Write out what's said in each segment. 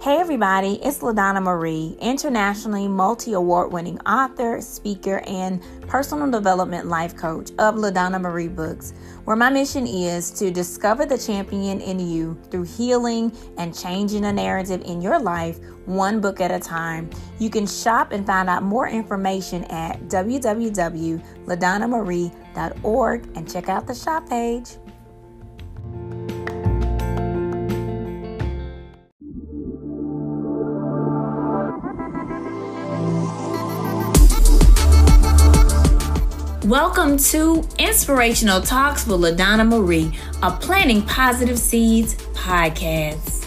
Hey everybody, it's LaDonna Marie, internationally multi award winning author, speaker, and personal development life coach of LaDonna Marie Books, where my mission is to discover the champion in you through healing and changing the narrative in your life one book at a time. You can shop and find out more information at www.ladonnamarie.org and check out the shop page. Welcome to Inspirational Talks with LaDonna Marie, a Planting Positive Seeds podcast.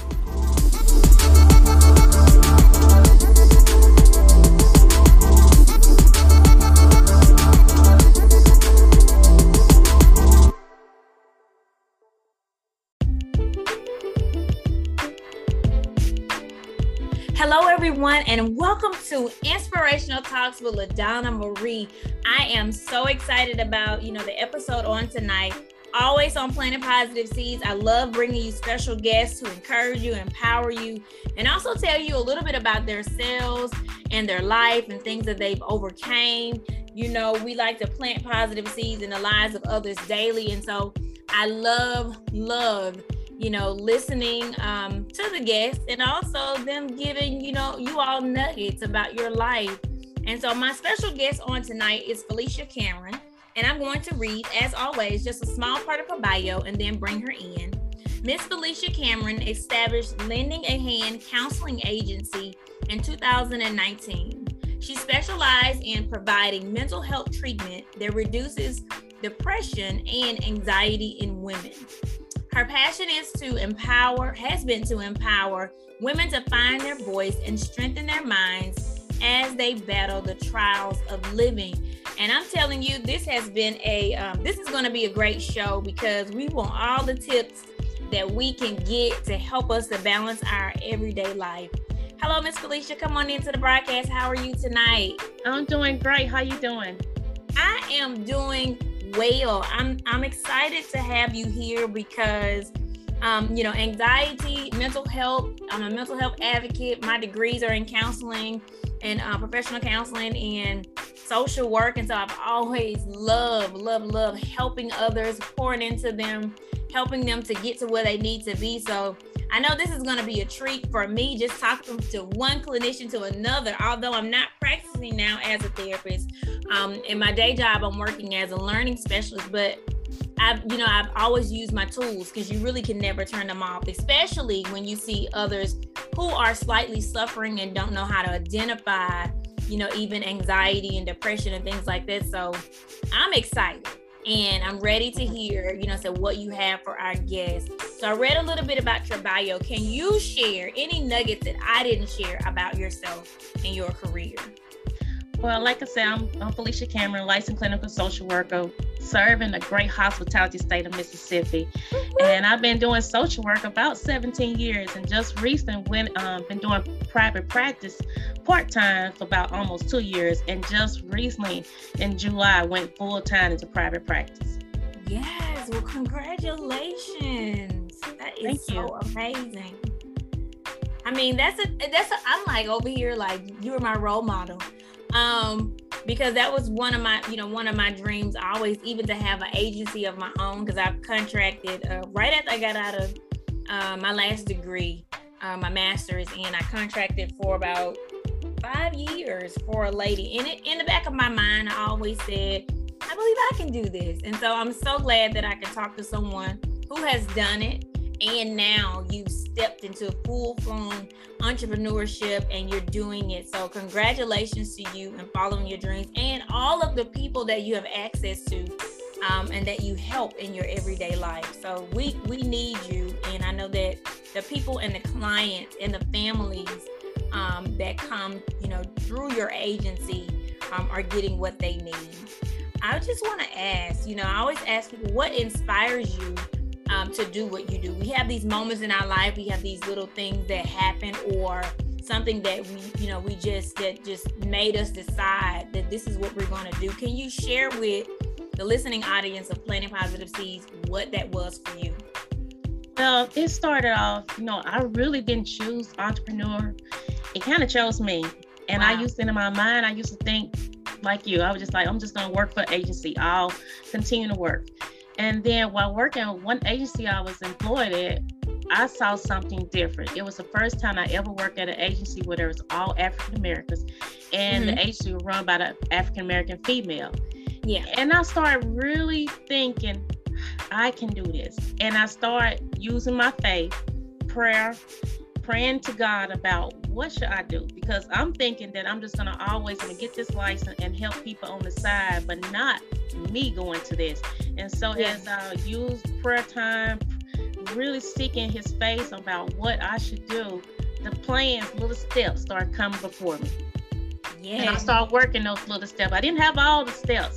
Everyone, and welcome to Inspirational Talks with LaDonna Marie. I am so excited about you know the episode on tonight. Always on Planting Positive Seeds. I love bringing you special guests who encourage you, empower you, and also tell you a little bit about themselves and their life and things that they've overcame. You know, we like to plant positive seeds in the lives of others daily, and so I love, love you know, listening um, to the guests and also them giving, you know, you all nuggets about your life. And so my special guest on tonight is Felicia Cameron. And I'm going to read, as always, just a small part of her bio and then bring her in. Miss Felicia Cameron established Lending a Hand Counseling Agency in 2019. She specialized in providing mental health treatment that reduces depression and anxiety in women. Her passion is to empower, has been to empower women to find their voice and strengthen their minds as they battle the trials of living. And I'm telling you, this has been a, um, this is going to be a great show because we want all the tips that we can get to help us to balance our everyday life. Hello, Miss Felicia. Come on into the broadcast. How are you tonight? I'm doing great. How you doing? I am doing well. I'm I'm excited to have you here because um, you know, anxiety, mental health. I'm a mental health advocate. My degrees are in counseling and uh, professional counseling and social work. And so I've always loved, loved, loved helping others, pouring into them, helping them to get to where they need to be. So I know this is going to be a treat for me, just talking to one clinician to another, although I'm not practicing now as a therapist. Um, in my day job, I'm working as a learning specialist, but I've, you know, I've always used my tools because you really can never turn them off, especially when you see others who are slightly suffering and don't know how to identify, you know, even anxiety and depression and things like that. So I'm excited and I'm ready to hear, you know, so what you have for our guests. So I read a little bit about your bio. Can you share any nuggets that I didn't share about yourself and your career? Well, like I said, I'm, I'm Felicia Cameron, licensed clinical social worker, serving the great hospitality state of Mississippi. And I've been doing social work about 17 years, and just recently went um, been doing private practice part time for about almost two years, and just recently in July went full time into private practice. Yes, well, congratulations! That is Thank so you. amazing. I mean, that's a that's a, I'm like over here like you are my role model um because that was one of my you know one of my dreams always even to have an agency of my own because i've contracted uh, right after i got out of uh, my last degree uh, my master's and i contracted for about five years for a lady. In it in the back of my mind i always said i believe i can do this. And so i'm so glad that i can talk to someone who has done it and now you've stepped into full blown entrepreneurship and you're doing it. So, congratulations to you and following your dreams and all of the people that you have access to um, and that you help in your everyday life. So, we, we need you. And I know that the people and the clients and the families um, that come, you know, through your agency um, are getting what they need. I just want to ask, you know, I always ask people what inspires you um, to do what you do. We have these moments in our life. We have these little things that happen or something that we, you know, we just that just made us decide that this is what we're going to do. Can you share with the listening audience of Planting Positive Seeds what that was for you? Well, it started off, you know, I really didn't choose entrepreneur. It kind of chose me. And wow. I used to, in my mind, I used to think like you. I was just like, I'm just gonna work for agency. I'll continue to work. And then while working at one agency I was employed at, I saw something different. It was the first time I ever worked at an agency where there was all African Americans, and mm-hmm. the agency was run by an African American female. Yeah. And I started really thinking, I can do this. And I started using my faith, prayer, praying to God about what should I do? Because I'm thinking that I'm just gonna always gonna get this license and help people on the side, but not me going to this. And so yeah. as I use prayer time, really seeking his face about what I should do, the plans, little steps start coming before me. Yeah. And I start working those little steps. I didn't have all the steps,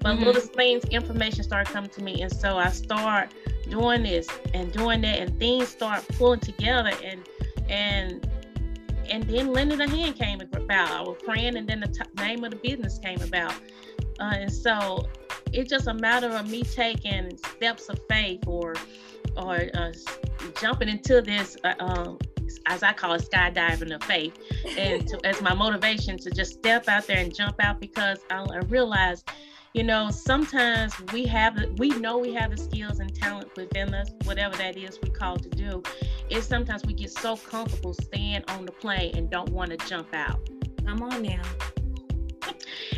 but mm-hmm. little things, information started coming to me. And so I start doing this and doing that and things start pulling together and and and then lending a hand came about. I was praying, and then the t- name of the business came about. Uh, and so it's just a matter of me taking steps of faith or or uh, jumping into this, uh, um, as I call it, skydiving of faith, and to, as my motivation to just step out there and jump out because I, I realize you know sometimes we have we know we have the skills and talent within us whatever that is we called to do. Is sometimes we get so comfortable staying on the plane and don't want to jump out. Come on now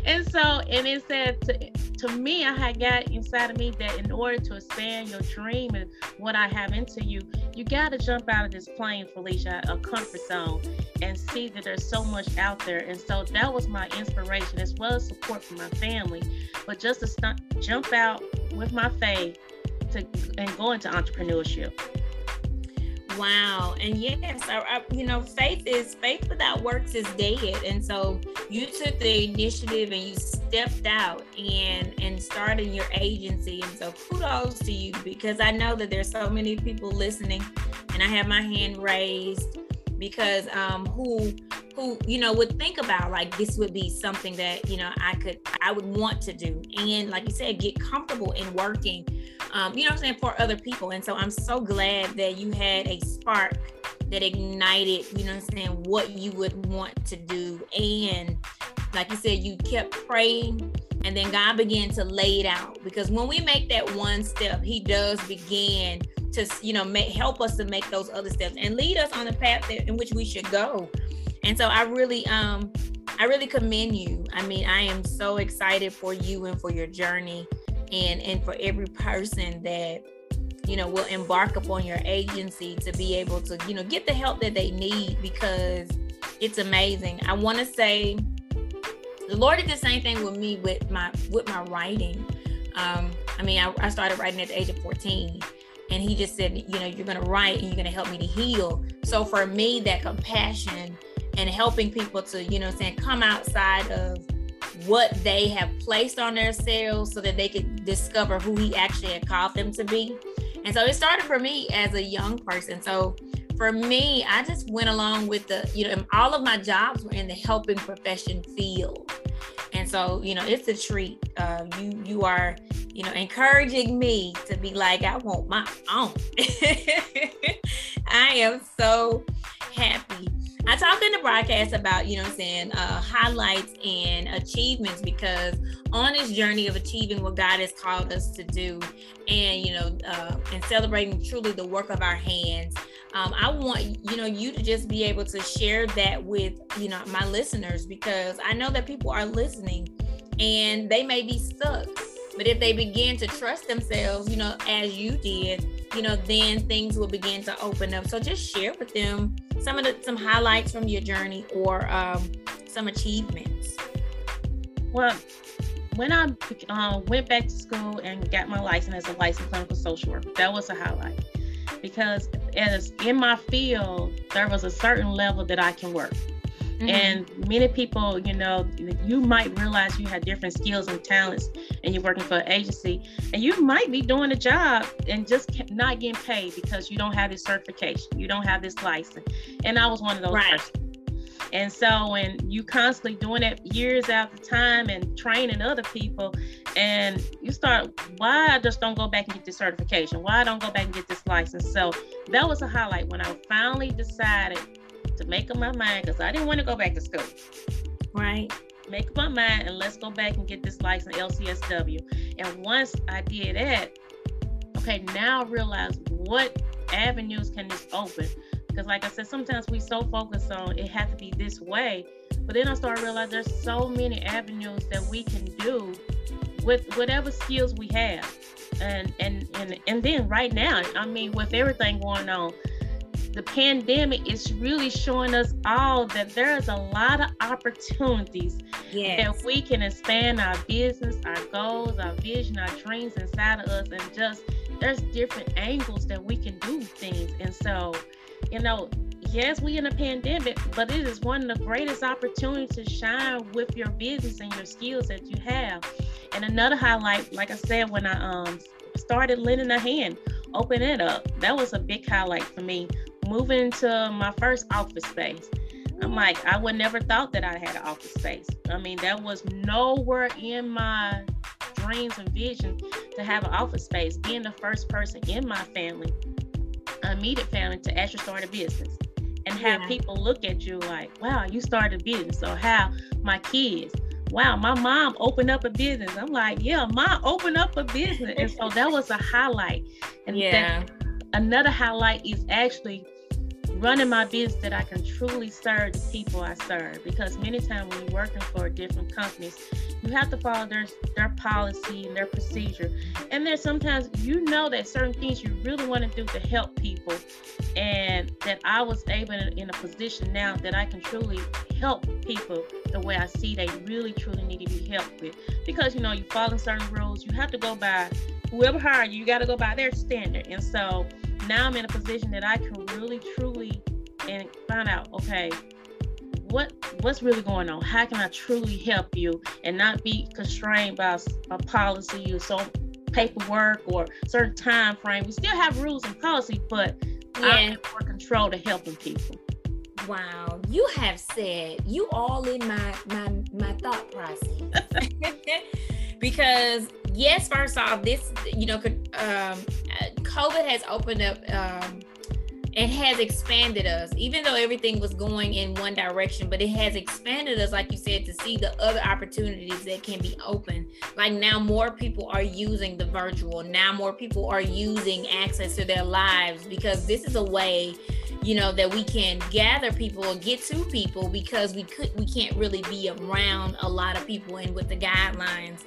and so and it said to, to me i had got inside of me that in order to expand your dream and what i have into you you got to jump out of this plane felicia a comfort zone and see that there's so much out there. And so that was my inspiration as well as support from my family. But just to st- jump out with my faith to and go into entrepreneurship Wow. And yes, I, I, you know, faith is faith without works is dead. And so you took the initiative and you stepped out and and started your agency. And so kudos to you because I know that there's so many people listening and I have my hand raised because um who who you know would think about like this would be something that you know I could I would want to do and like you said get comfortable in working um, you know I'm saying, for other people. And so I'm so glad that you had a spark that ignited, you know I'm saying, what you would want to do. And like you said, you kept praying and then God began to lay it out. Because when we make that one step, He does begin to, you know, make, help us to make those other steps and lead us on the path that, in which we should go. And so I really, um, I really commend you. I mean, I am so excited for you and for your journey and and for every person that you know will embark upon your agency to be able to you know get the help that they need because it's amazing. I want to say the lord did the same thing with me with my with my writing. Um i mean I, I started writing at the age of 14 and he just said you know you're going to write and you're going to help me to heal. So for me that compassion and helping people to you know saying come outside of what they have placed on themselves so that they could discover who he actually had called them to be. And so it started for me as a young person. So for me, I just went along with the, you know, all of my jobs were in the helping profession field. And so, you know, it's a treat. Uh, you you are, you know, encouraging me to be like, I want my own. I am so happy I talk in the broadcast about, you know I'm saying, uh, highlights and achievements because on this journey of achieving what God has called us to do and, you know, uh, and celebrating truly the work of our hands, um, I want, you know, you to just be able to share that with, you know, my listeners because I know that people are listening and they may be stuck. But if they begin to trust themselves, you know, as you did, you know, then things will begin to open up. So just share with them some of the some highlights from your journey or um, some achievements. Well, when I uh, went back to school and got my license as a licensed clinical social worker, that was a highlight because as in my field, there was a certain level that I can work. Mm-hmm. And many people, you know, you might realize you have different skills and talents and you're working for an agency and you might be doing a job and just not getting paid because you don't have this certification, you don't have this license. And I was one of those right. persons. And so when you constantly doing that years after time and training other people, and you start, why I just don't go back and get this certification? Why I don't go back and get this license? So that was a highlight when I finally decided to make up my mind because I didn't want to go back to school. Right. Make up my mind and let's go back and get this license LCSW. And once I did that, okay, now I realize what avenues can this open? Because like I said, sometimes we so focused on it has to be this way. But then I started realizing there's so many avenues that we can do with whatever skills we have. And and and and then right now, I mean, with everything going on, the pandemic is really showing us all that there's a lot of opportunities yes. that we can expand our business, our goals, our vision, our dreams inside of us, and just there's different angles that we can do things. And so, you know, yes, we in a pandemic, but it is one of the greatest opportunities to shine with your business and your skills that you have. And another highlight, like I said, when I um started lending a hand, open it up, that was a big highlight for me. Moving to my first office space. I'm like, I would never thought that I had an office space. I mean, that was nowhere in my dreams and vision to have an office space, being the first person in my family, immediate family, to actually start a business and have yeah. people look at you like, wow, you started a business. So how my kids, wow, my mom opened up a business. I'm like, yeah, mom opened up a business. and so that was a highlight. And yeah. another highlight is actually running my business that I can truly serve the people I serve. Because many times when you're working for different companies, you have to follow their their policy and their procedure. And then sometimes you know that certain things you really want to do to help people, and that I was able in a position now that I can truly help people the way I see they really truly need to be helped with. Because you know you follow certain rules, you have to go by whoever hired you, you got to go by their standard. And so now I'm in a position that I can really truly and find out, okay, what what's really going on? How can I truly help you and not be constrained by a policy or some paperwork or certain time frame? We still have rules and policy, but yeah. I have more control to helping people. Wow, you have said you all in my my my thought process. because yes, first off, this you know could um COVID has opened up um, it has expanded us, even though everything was going in one direction, but it has expanded us, like you said, to see the other opportunities that can be open. Like now, more people are using the virtual. Now, more people are using access to their lives because this is a way, you know, that we can gather people or get to people because we could we can't really be around a lot of people and with the guidelines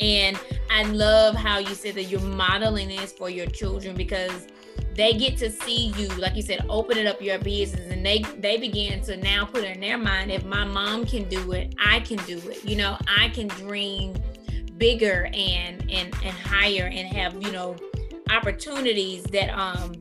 and I love how you said that you're modeling this for your children because they get to see you, like you said, open it up your business, and they they begin to now put in their mind, if my mom can do it, I can do it. You know, I can dream bigger and and and higher and have you know opportunities that um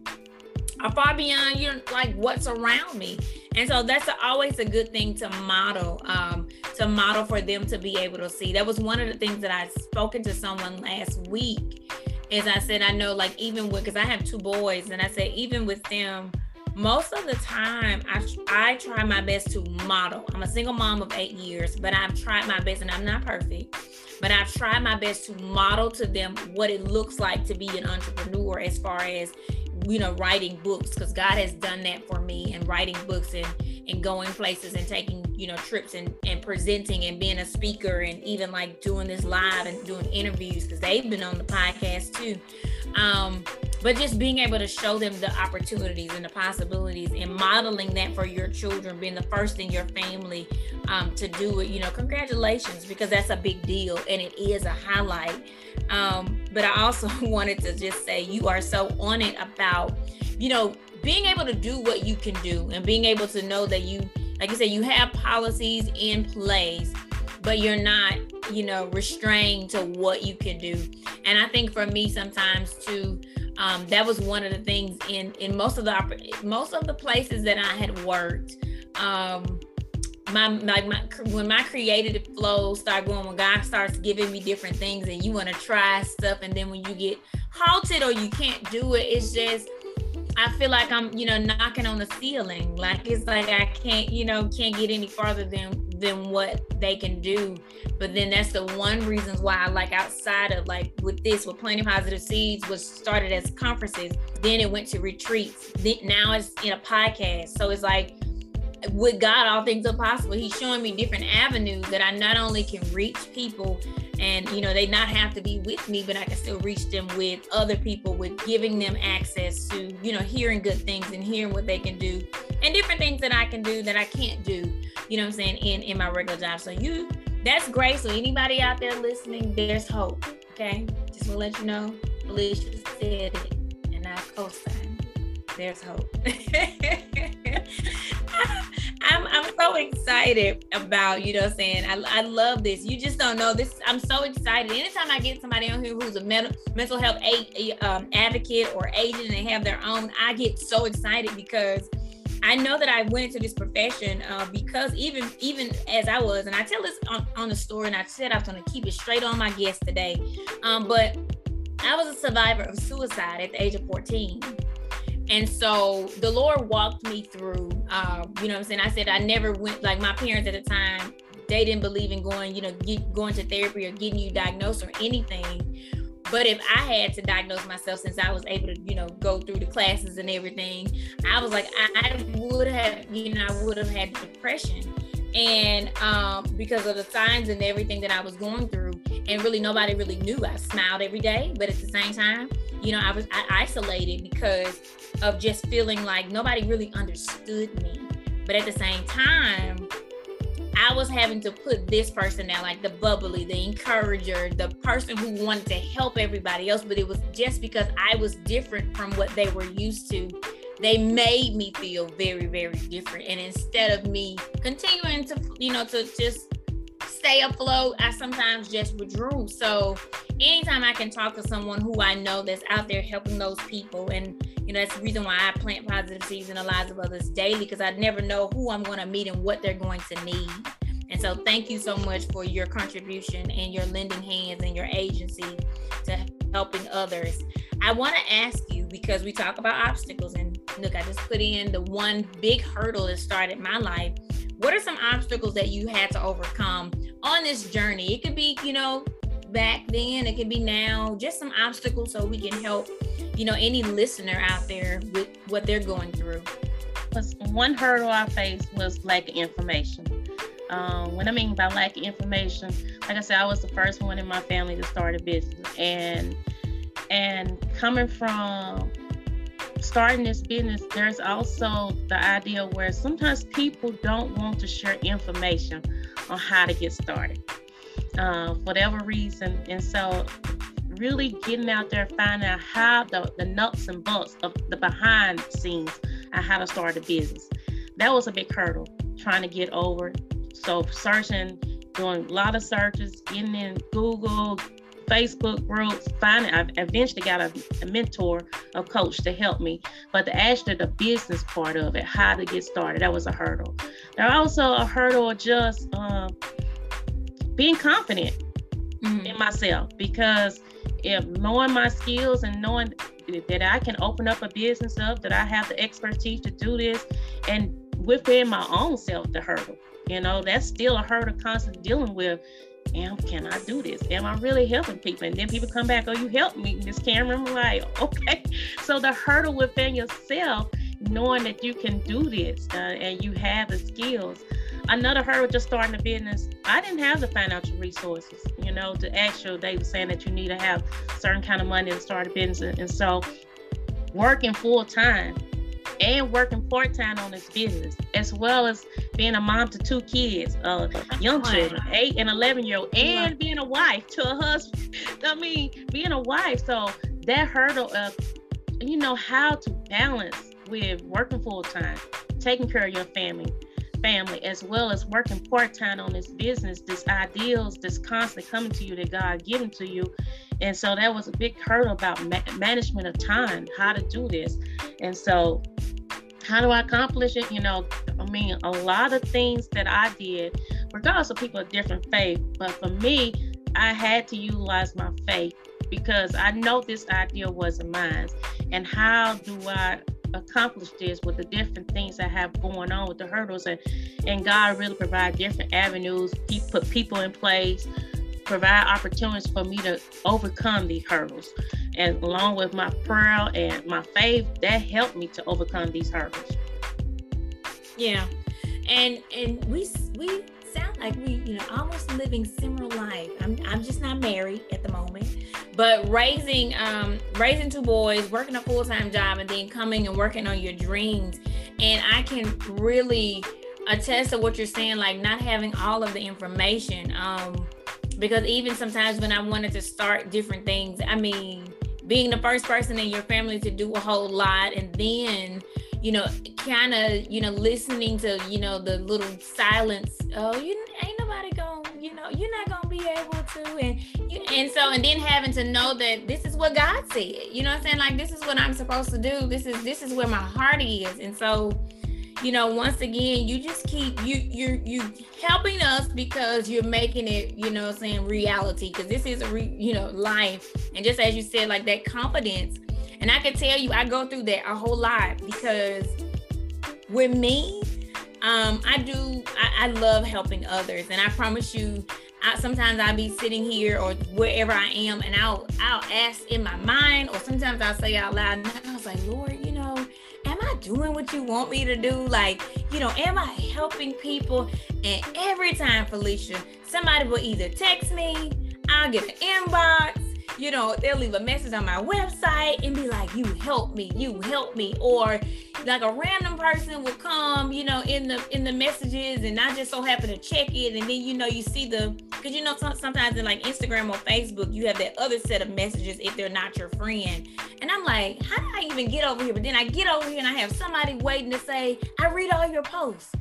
are far beyond you know, like what's around me. And so that's always a good thing to model um, to model for them to be able to see. That was one of the things that i spoken to someone last week is i said i know like even with because i have two boys and i said even with them most of the time I, I try my best to model. I'm a single mom of eight years but i've tried my best and i'm not perfect but i've tried my best to model to them what it looks like to be an entrepreneur as far as you know writing books because god has done that for me and writing books and and going places and taking you know trips and and presenting and being a speaker and even like doing this live and doing interviews because they've been on the podcast too. Um but just being able to show them the opportunities and the possibilities and modeling that for your children being the first in your family um, to do it you know congratulations because that's a big deal and it is a highlight. Um, but i also wanted to just say you are so on it about you know being able to do what you can do and being able to know that you like you said you have policies in place but you're not you know restrained to what you can do. And i think for me sometimes too um, that was one of the things in in most of the most of the places that I had worked. Um, my, my, my when my creative flow start going when God starts giving me different things and you want to try stuff and then when you get halted or you can't do it it's just I feel like I'm, you know, knocking on the ceiling. Like it's like I can't, you know, can't get any farther than than what they can do. But then that's the one reasons why I like outside of like with this, with Planting Positive Seeds was started as conferences, then it went to retreats. Then now it's in a podcast. So it's like with God, all things are possible. He's showing me different avenues that I not only can reach people and you know they not have to be with me but i can still reach them with other people with giving them access to you know hearing good things and hearing what they can do and different things that i can do that i can't do you know what i'm saying in in my regular job. So you that's great. So anybody out there listening there's hope okay? Just want to let you know Felicia said it and i co-sign there's hope I'm, I'm so excited about, you know saying? I, I love this. You just don't know this. I'm so excited. Anytime I get somebody on here who's a mental, mental health a, um, advocate or agent and they have their own, I get so excited because I know that I went into this profession uh, because even even as I was, and I tell this on, on the story, and I said I was going to keep it straight on my guest today, um, but I was a survivor of suicide at the age of 14. And so the Lord walked me through, uh, you know I'm saying? I said I never went, like my parents at the time, they didn't believe in going, you know, get, going to therapy or getting you diagnosed or anything. But if I had to diagnose myself since I was able to, you know, go through the classes and everything, I was like, I, I would have, you know, I would have had depression. And um, because of the signs and everything that I was going through, and really nobody really knew. I smiled every day, but at the same time, you know, I was I isolated because of just feeling like nobody really understood me. But at the same time, I was having to put this person down, like the bubbly, the encourager, the person who wanted to help everybody else. But it was just because I was different from what they were used to. They made me feel very, very different. And instead of me continuing to, you know, to just stay afloat, I sometimes just withdrew. So anytime I can talk to someone who I know that's out there helping those people, and you know, that's the reason why I plant positive seeds in the lives of others daily, because I never know who I'm going to meet and what they're going to need. And so thank you so much for your contribution and your lending hands and your agency to helping others. I want to ask you because we talk about obstacles and look, I just put in the one big hurdle that started my life. What are some obstacles that you had to overcome on this journey? It could be, you know, back then, it could be now, just some obstacles so we can help, you know, any listener out there with what they're going through. One hurdle I faced was lack of information. Um, what I mean by lack of information, like I said, I was the first one in my family to start a business, and and coming from starting this business, there's also the idea where sometimes people don't want to share information on how to get started uh, whatever reason. And so, really getting out there, finding out how the, the nuts and bolts of the behind scenes and how to start a business. That was a big hurdle trying to get over. So, searching, doing a lot of searches, getting in Google, Facebook groups, finding, I eventually got a, a, mentor, a coach to help me. But the actually the business part of it, how to get started, that was a hurdle. There also a hurdle of just uh, being confident mm-hmm. in myself because if knowing my skills and knowing that I can open up a business up, that I have the expertise to do this, and within my own self, the hurdle. You know, that's still a hurdle constantly dealing with. Am can I do this? Am I really helping people? And then people come back, oh, you helped me, Miss Cameron. I'm like, okay. So the hurdle within yourself, knowing that you can do this uh, and you have the skills another hurdle just starting a business i didn't have the financial resources you know to actually they were saying that you need to have certain kind of money to start a business and so working full-time and working part-time on this business as well as being a mom to two kids uh young children eight and 11 year old and being a wife to a husband. I mean being a wife so that hurdle of you know how to balance with working full-time taking care of your family family as well as working part-time on this business this ideals this constantly coming to you that god given to you. And so that was a big hurdle about ma- management of time how to do this. And so how do i accomplish it? You know i mean a lot of things that i did regardless of people of different faith but for me i had to utilize my faith because i know this idea wasn't mine. And how do i accomplish this with the different things I have going on with the hurdles? And and God really provide different avenues, he put people in place, provide opportunities for me to overcome these hurdles. And along with my prayer and my faith, that helped me to overcome these hurdles. Yeah. And and we we sound like we, you know, almost living similar life. I'm I'm just not married at the moment, but raising um raising two boys, working a full-time job and then coming and working on your dreams. And I can really attest to what you're saying, like not having all of the information. Um because even sometimes when I wanted to start different things, I mean, being the first person in your family to do a whole lot and then you know kind of you know listening to you know the little silence oh you ain't nobody gonna you know you're not gonna be able to and you and so and then having to know that this is what god said you know what i'm saying? Like this is what i'm supposed to do. This is this is where my heart is. And so you know, once again, you just keep you you you helping us because you're making it, you know, saying reality because this is a re, you know life, and just as you said, like that confidence, and I can tell you, I go through that a whole lot because with me, um, I do I, I love helping others, and I promise you, I, sometimes I'll be sitting here or wherever I am, and I'll I'll ask in my mind, or sometimes I'll say out loud, and I was like, Lord, doing what you want me to do? Like, you know, am I helping people? And every time, Felicia, somebody will either text me, I'll get an inbox, you know, they'll leave a message on my website and be like, you help me, you help me. Or like a random person will come, you know, in the in the messages and I just so happen to check it. And then, you know, you see the because you know, sometimes in like Instagram or Facebook, you have that other set of messages if they're not your friend. And I'm like, how did I even get over here? But then I get over here and I have somebody waiting to say, I read all your posts.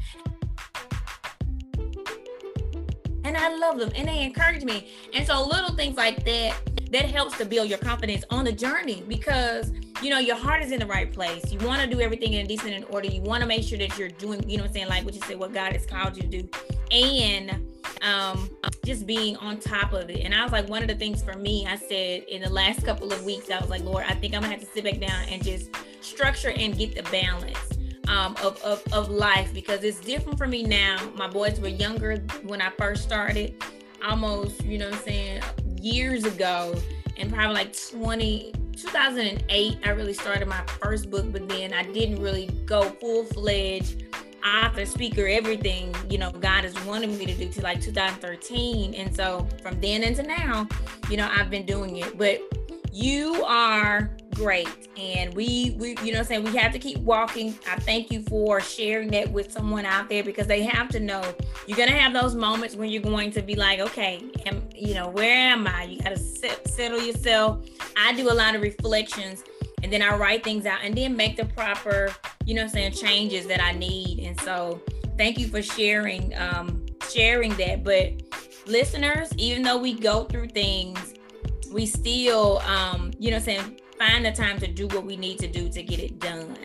And I love them and they encourage me. And so little things like that that helps to build your confidence on the journey because you know your heart is in the right place. You want to do everything in a decent and order. You want to make sure that you're doing you know what i'm saying like what you said what god has called you to do. And um just being on top of it. And i was like one of the things for me i said in the last couple of weeks i was like lord i think i'm gonna have to sit back down and just structure and get the balance um, of, of, of life because it's different for me now. My boys were younger when I first started, almost, you know what I'm saying, years ago. And probably like 20 2008 i really started my first book but then i didn't really go full-fledged author speaker everything. You know god has wanted me to do to like 2013 and so from then into now you know i've been doing it. But you are great. And we we you know i'm saying? We have to keep walking. I thank you for sharing that with someone out there because they have to know you're gonna have those moments when you're going to be like okay am, you know where am i? You gotta set, settle yourself. I do a lot of reflections and then i write things out and then make the proper you know saying changes that i need. And so thank you for sharing um sharing that. But listeners even though we go through things we still um you know saying find the time to do what we need to do to get it done.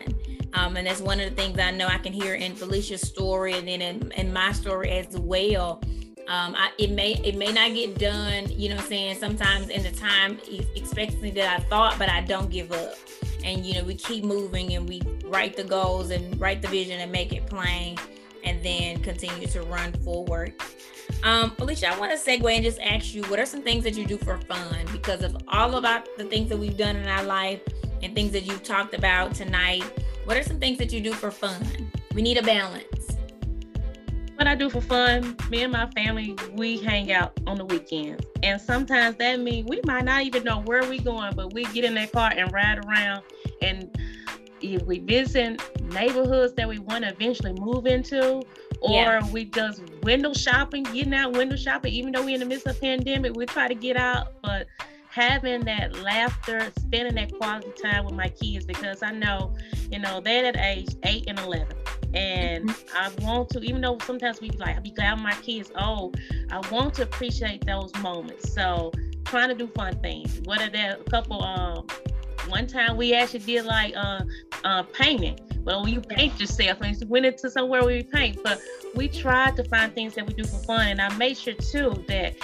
Um, and that's one of the things I know I can hear in Felicia's story and then in, in my story as well. Um, I, it may it may not get done, you know, saying sometimes in the time expectancy that I thought, but I don't give up. And you know, we keep moving and we write the goals and write the vision and make it plain, and then continue to run forward. Um, Felicia, I want to segue and just ask you, what are some things that you do for fun? Because of all about the things that we've done in our life and things that you've talked about tonight, what are some things that you do for fun? We need a balance. What I do for fun, me and my family, we hang out on the weekends. And sometimes that means we might not even know where we're going, but we get in that car and ride around and if we visit neighborhoods that we want to eventually move into or yeah. we just window shopping, getting out window shopping, even though we're in the midst of pandemic, we try to get out, but having that laughter, spending that quality time with my kids because I know, you know, they're at age eight and eleven. And mm-hmm. I want to, even though sometimes we like, I be glad my kids old, I want to appreciate those moments. So trying to do fun things. Whether there a couple um one time we actually did like uh uh painting well, you paint yourself and you went into somewhere where we paint. But we tried to find things that we do for fun. And I made sure too that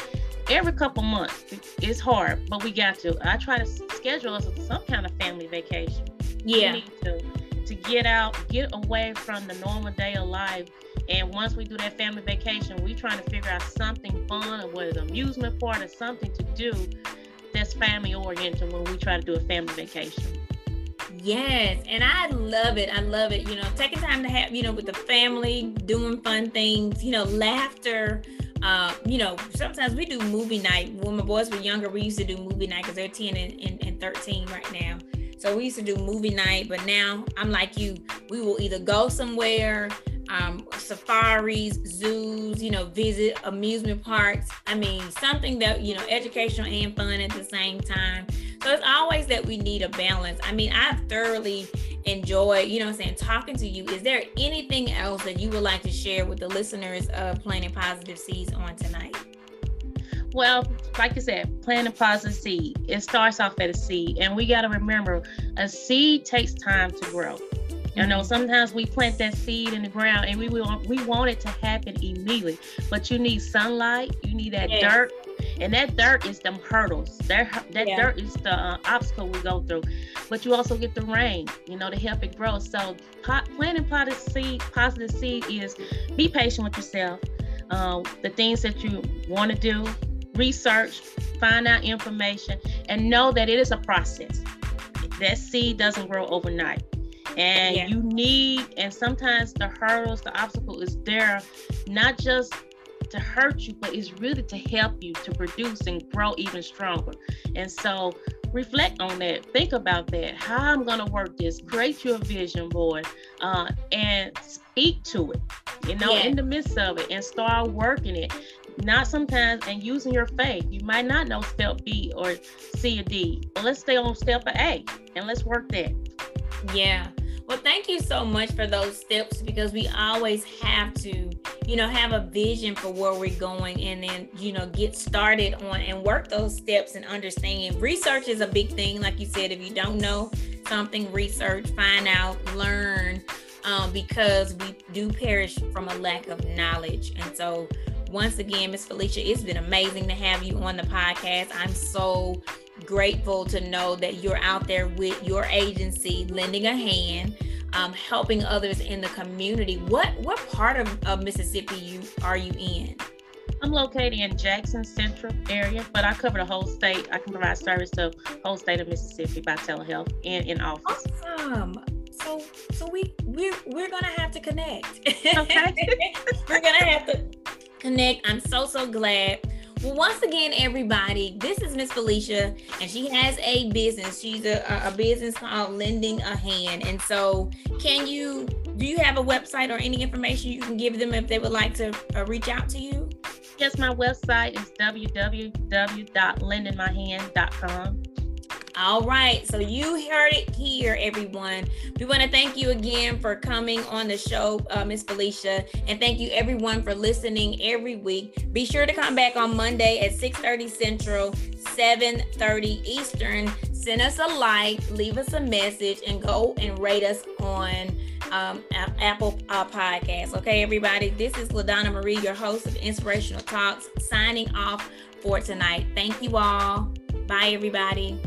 every couple months it's hard, but we got to. I try to schedule us some kind of family vacation. Yeah. to get out, get away from the normal day of life. And once we do that family vacation, we trying to figure out something fun or what is amusement part or something to do that's family oriented when we try to do a family vacation. Yes, and I love it. I love it. You know, taking time to have, you know, with the family, doing fun things, you know, laughter. Uh, you know, sometimes we do movie night. When my boys were younger, we used to do movie night because they're 10 and, and, and 13 right now. So we used to do movie night, but now I'm like you. We will either go somewhere, um, safaris, zoos, you know, visit amusement parks. I mean, something that, you know, educational and fun at the same time. So it's always that we need a balance. I mean, I've thoroughly enjoyed, you know I'm saying, talking to you. Is there anything else that you would like to share with the listeners of Planting Positive Seeds on tonight? Well, like I said, plant a positive seed. It starts off at a seed. And we got to remember a seed takes time to grow. You know, mm-hmm. sometimes we plant that seed in the ground and we want we want it to happen immediately. But you need sunlight, you need that yes. dirt, and that dirt is them hurdles. That that yeah. dirt is the uh, obstacle we go through. But you also get the rain, you know, to help it grow. So pot, planting positive seed, positive seed is be patient with yourself. Uh, the things that you want to do, research, find out information, and know that it is a process. That seed doesn't grow overnight. And yeah. you need, and sometimes the hurdles, the obstacle is there, not just to hurt you, but it's really to help you to produce and grow even stronger. And so reflect on that. Think about that. How I'm going to work this. Create your vision board uh, and speak to it, you know, yeah. in the midst of it and start working it not sometimes and using your faith. You might not know step B or C or D, but let's stay on step A and let's work that. Yeah. Well, thank you so much for those steps because we always have to, you know, have a vision for where we're going and then, you know, get started on and work those steps and understand. Research is a big thing. Like you said, if you don't know something, research, find out, learn, um, because we do perish from a lack of knowledge. And so, once again, Miss Felicia, it's been amazing to have you on the podcast. I'm so grateful to know that you're out there with your agency, lending a hand, um, helping others in the community. What what part of, of Mississippi you are you in? I'm located in Jackson Central area, but I cover the whole state. I can provide service to whole state of Mississippi by telehealth and in office. Awesome. So so we we we're gonna have to connect. Okay. we're gonna have to connect. I'm so, so glad. Well, once again, everybody, this is Miss Felicia, and she has a business. She's a, a business called Lending a Hand. And so, can you do you have a website or any information you can give them if they would like to uh, reach out to you? Yes, my website is www.lendingmyhand.com. All right. So you heard it here, everyone. We want to thank you again for coming on the show, uh, Miss Felicia. And thank you everyone for listening every week. Be sure to come back on Monday at 6:30 Central, 7:30 Eastern. Send us a like, leave us a message, and go and rate us on um, Apple uh, Podcasts. Okay, everybody. This is LaDonna Marie, your host of Inspirational Talks, signing off for tonight. Thank you all. Bye, everybody.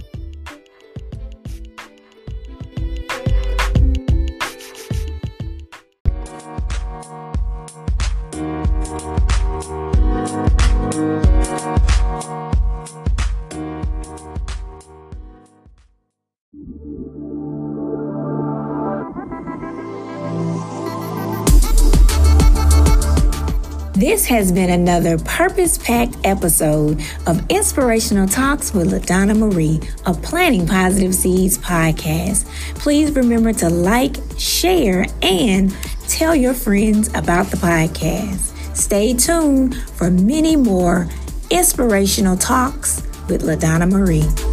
Has been another purpose packed episode of Inspirational Talks with LaDonna Marie, a Planting Positive Seeds podcast. Please remember to like, share, and tell your friends about the podcast. Stay tuned for many more inspirational talks with LaDonna Marie.